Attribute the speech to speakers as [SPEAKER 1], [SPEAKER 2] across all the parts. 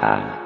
[SPEAKER 1] Bye.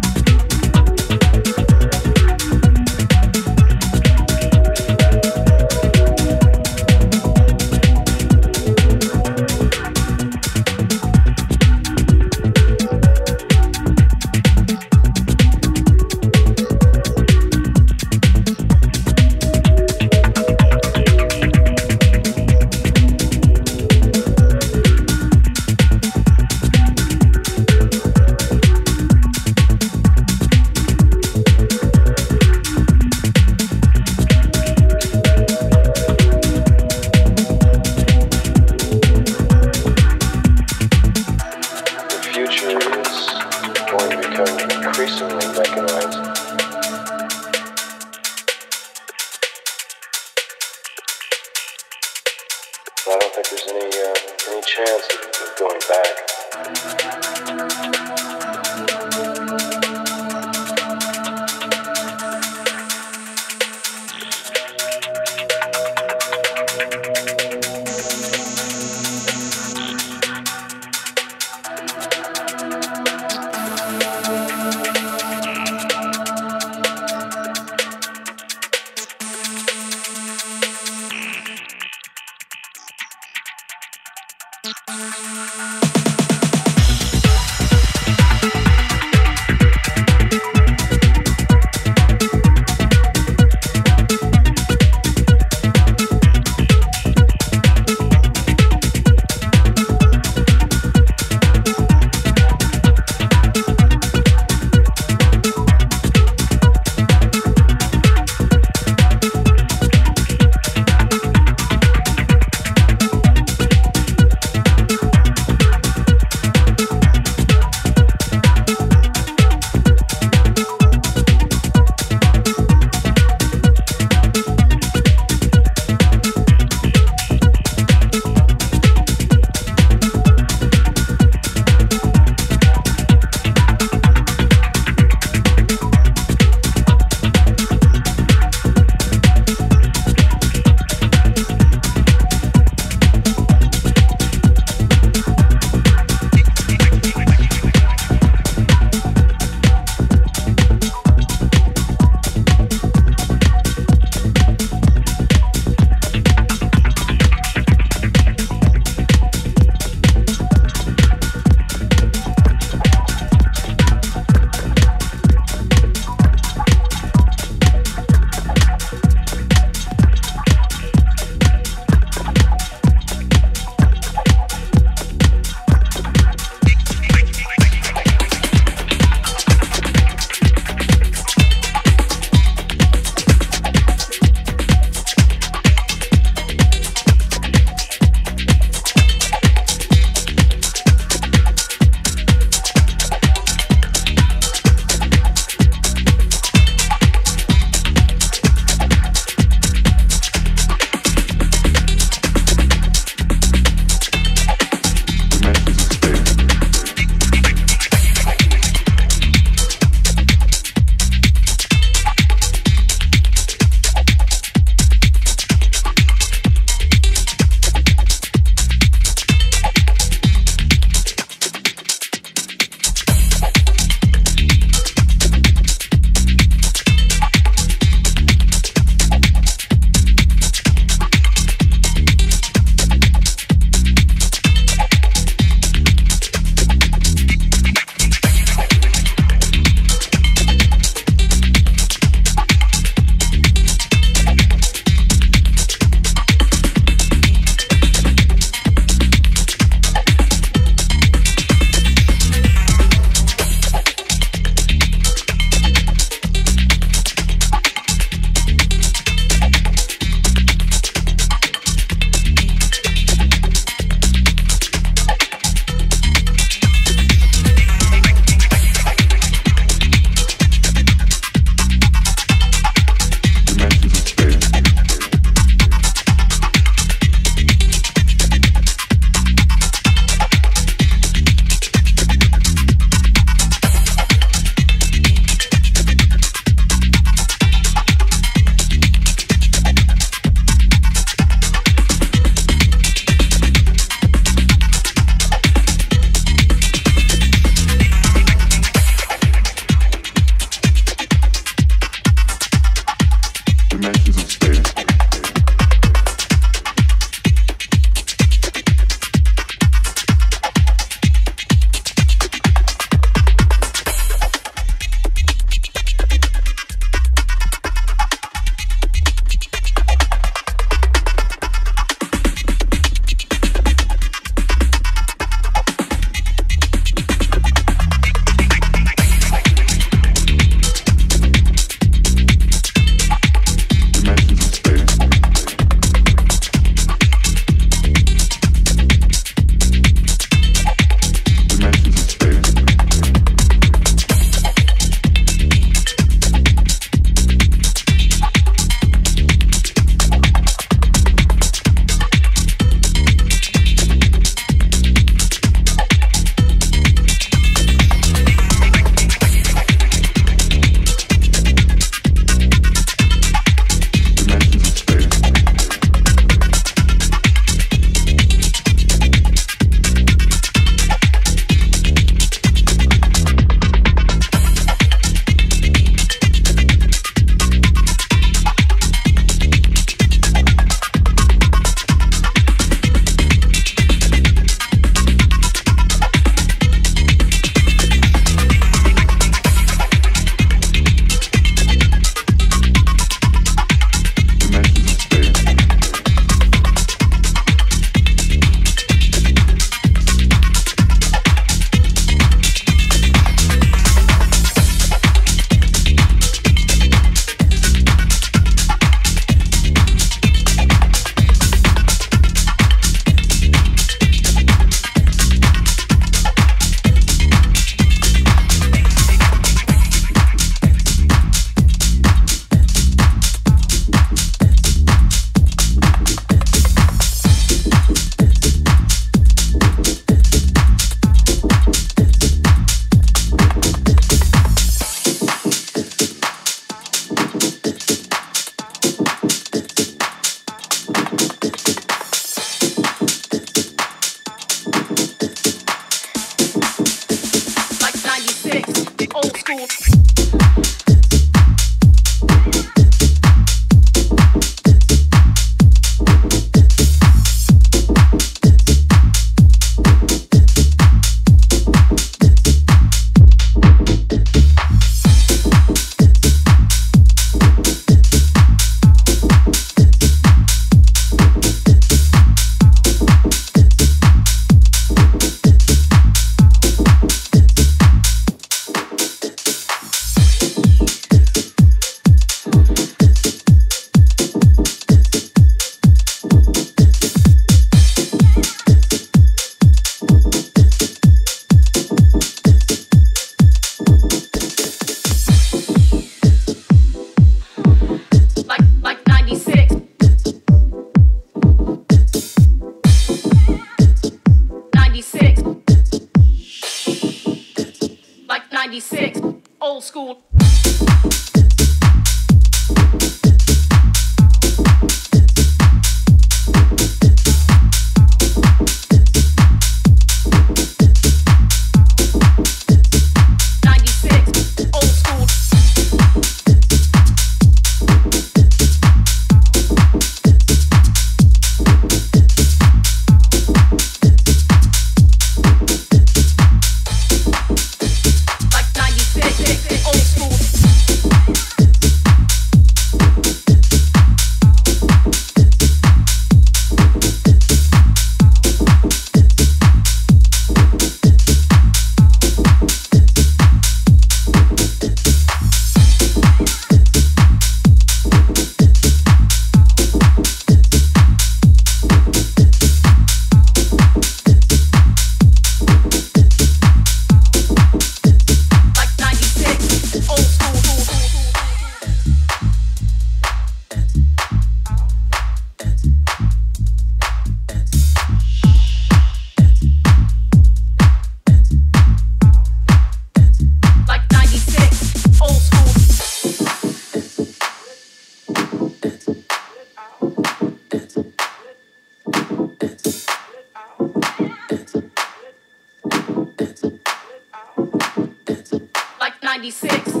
[SPEAKER 2] 96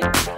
[SPEAKER 2] pocket.